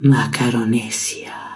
Macaronesia.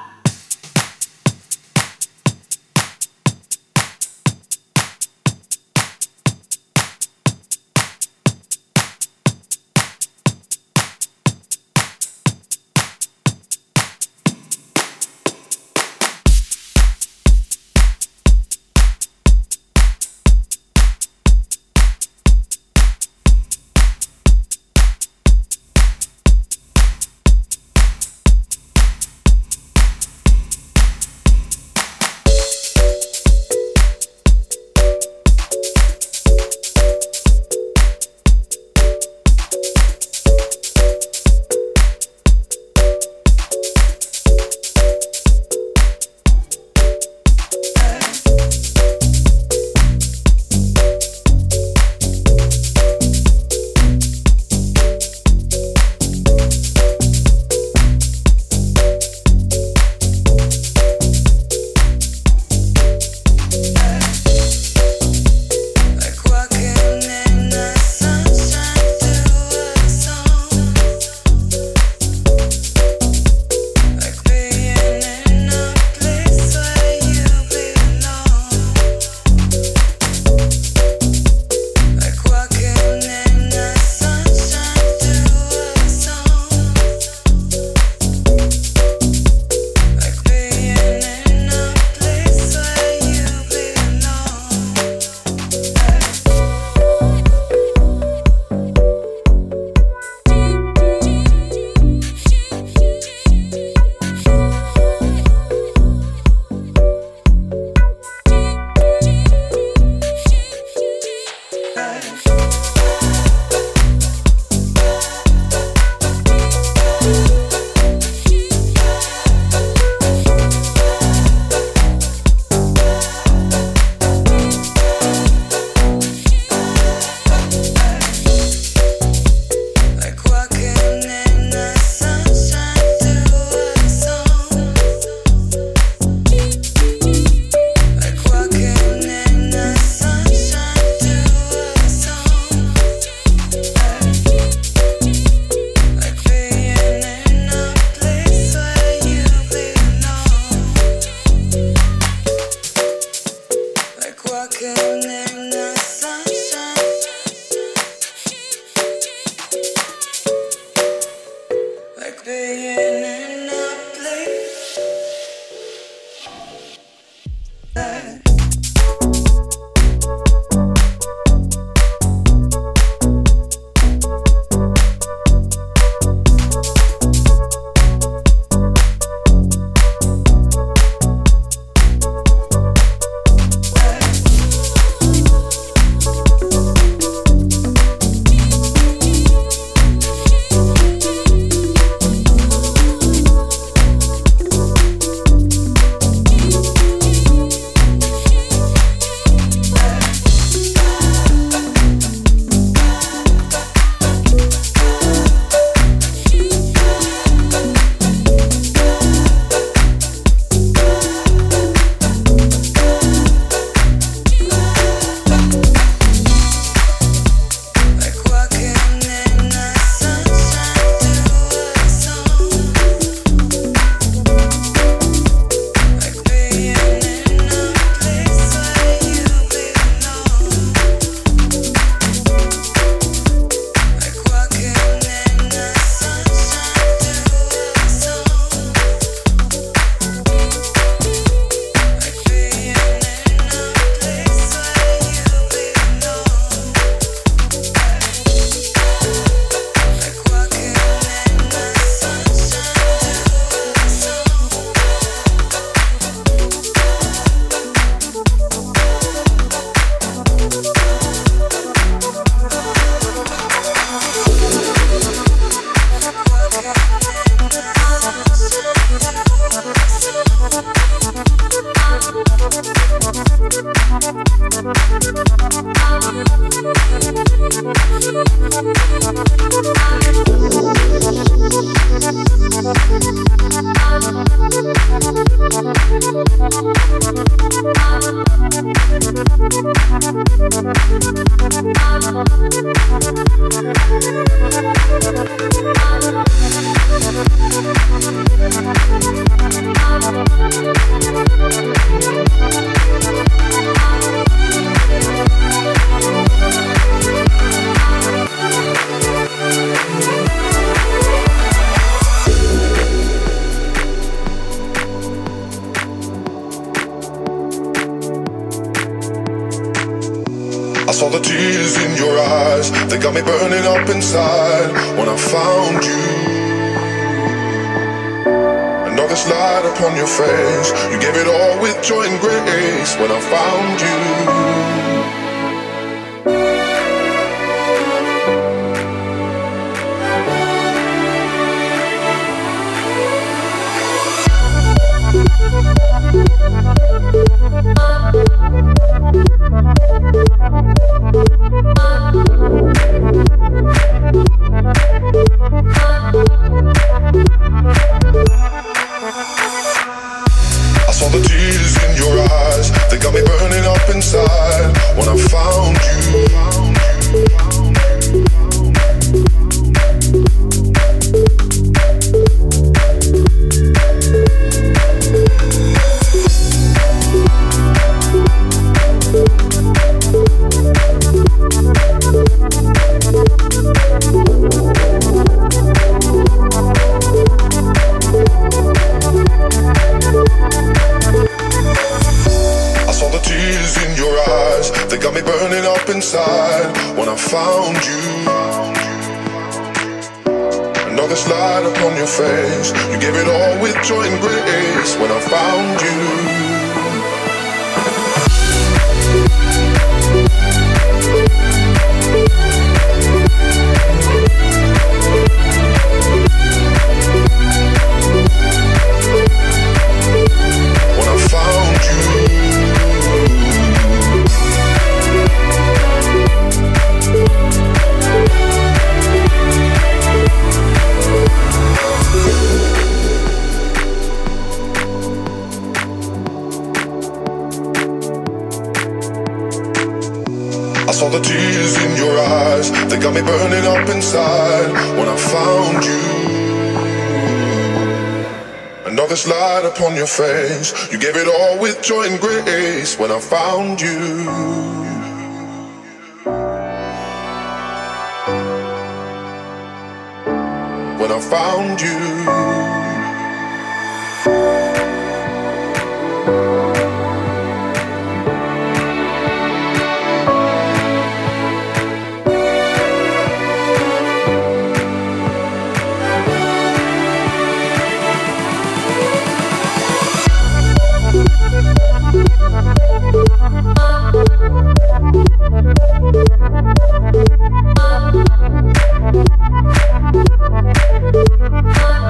When I found you.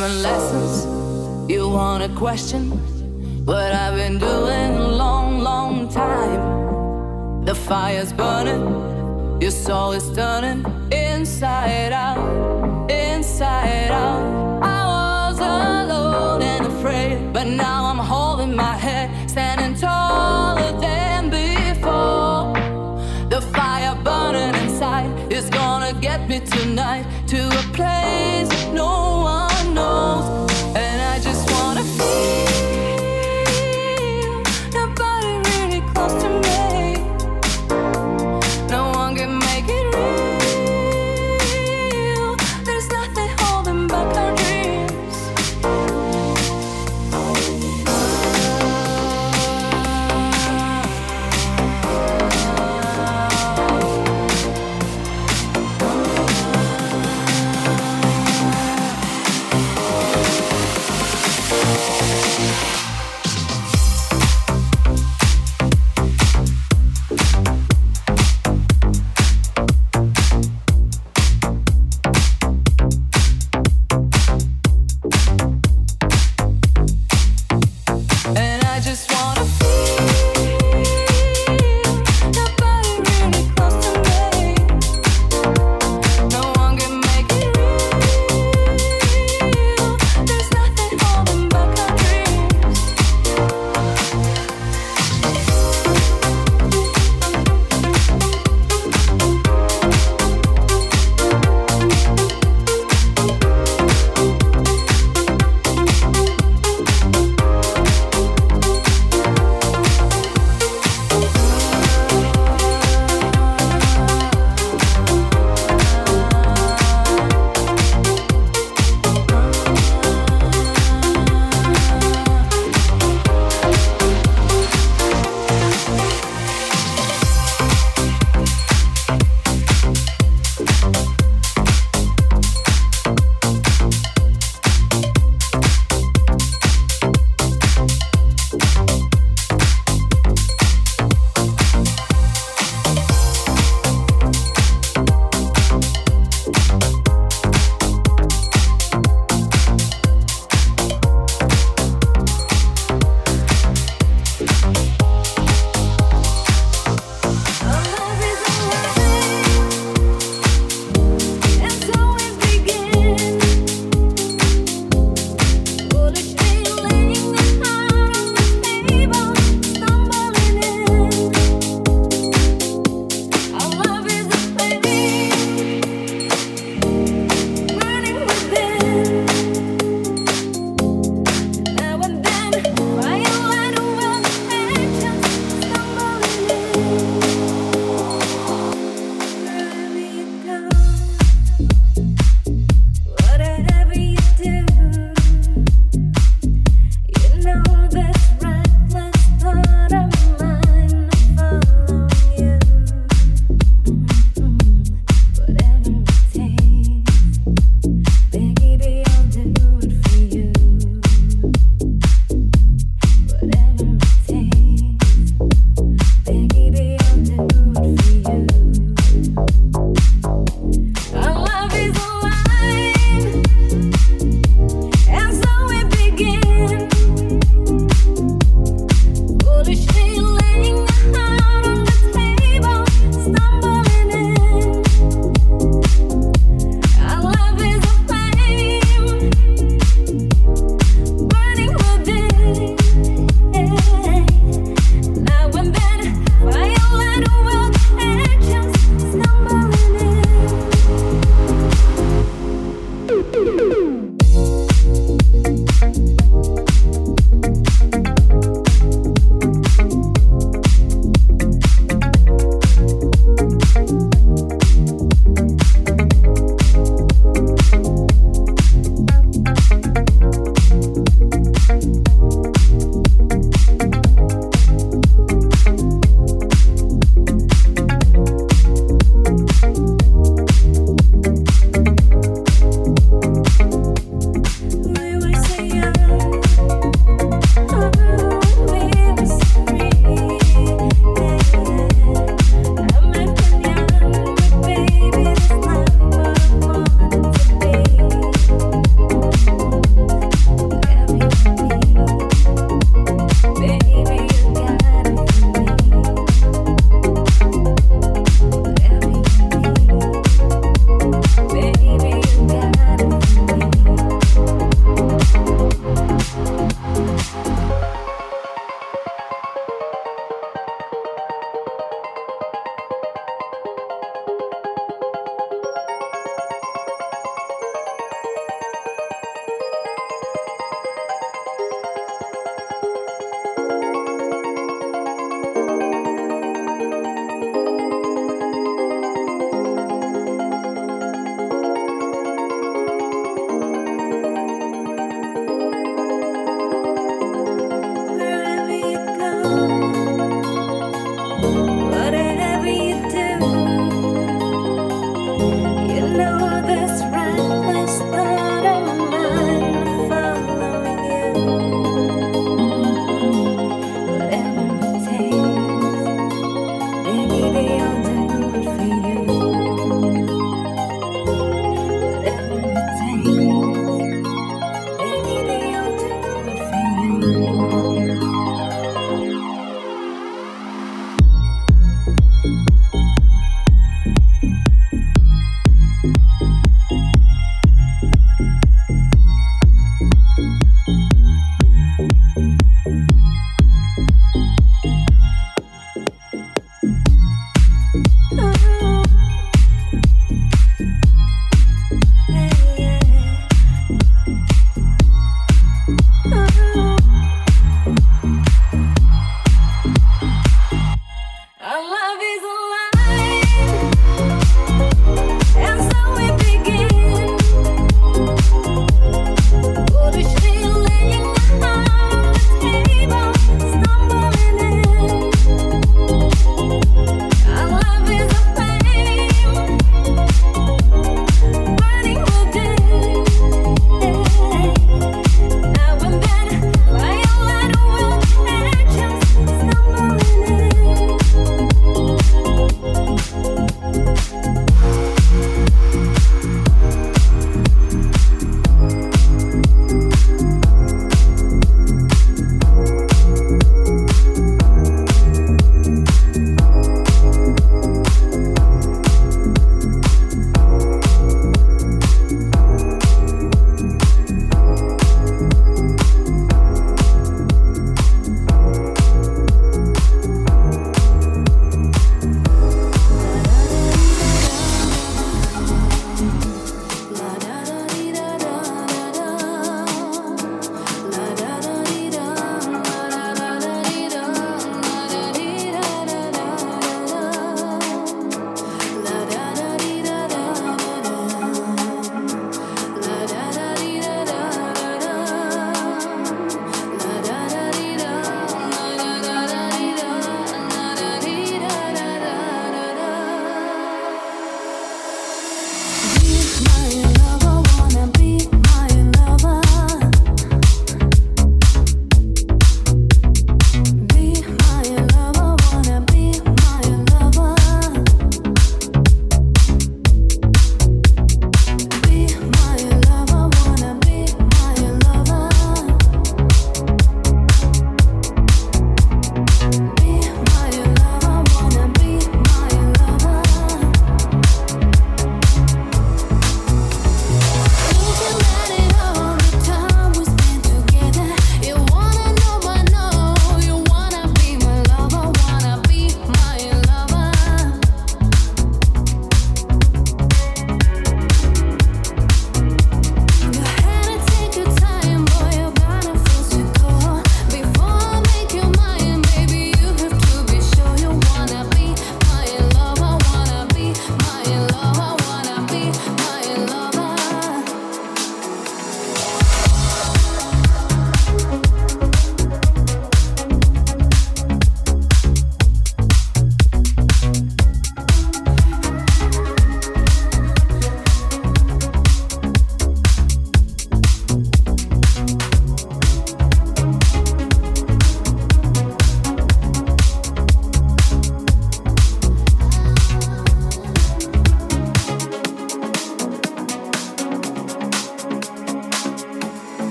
and lessons. You wanna question what I've been doing a long, long time. The fire's burning, your soul is turning inside out, inside out. I was alone and afraid, but now I'm holding my head, standing taller than before. The fire burning inside is gonna get me tonight to a place.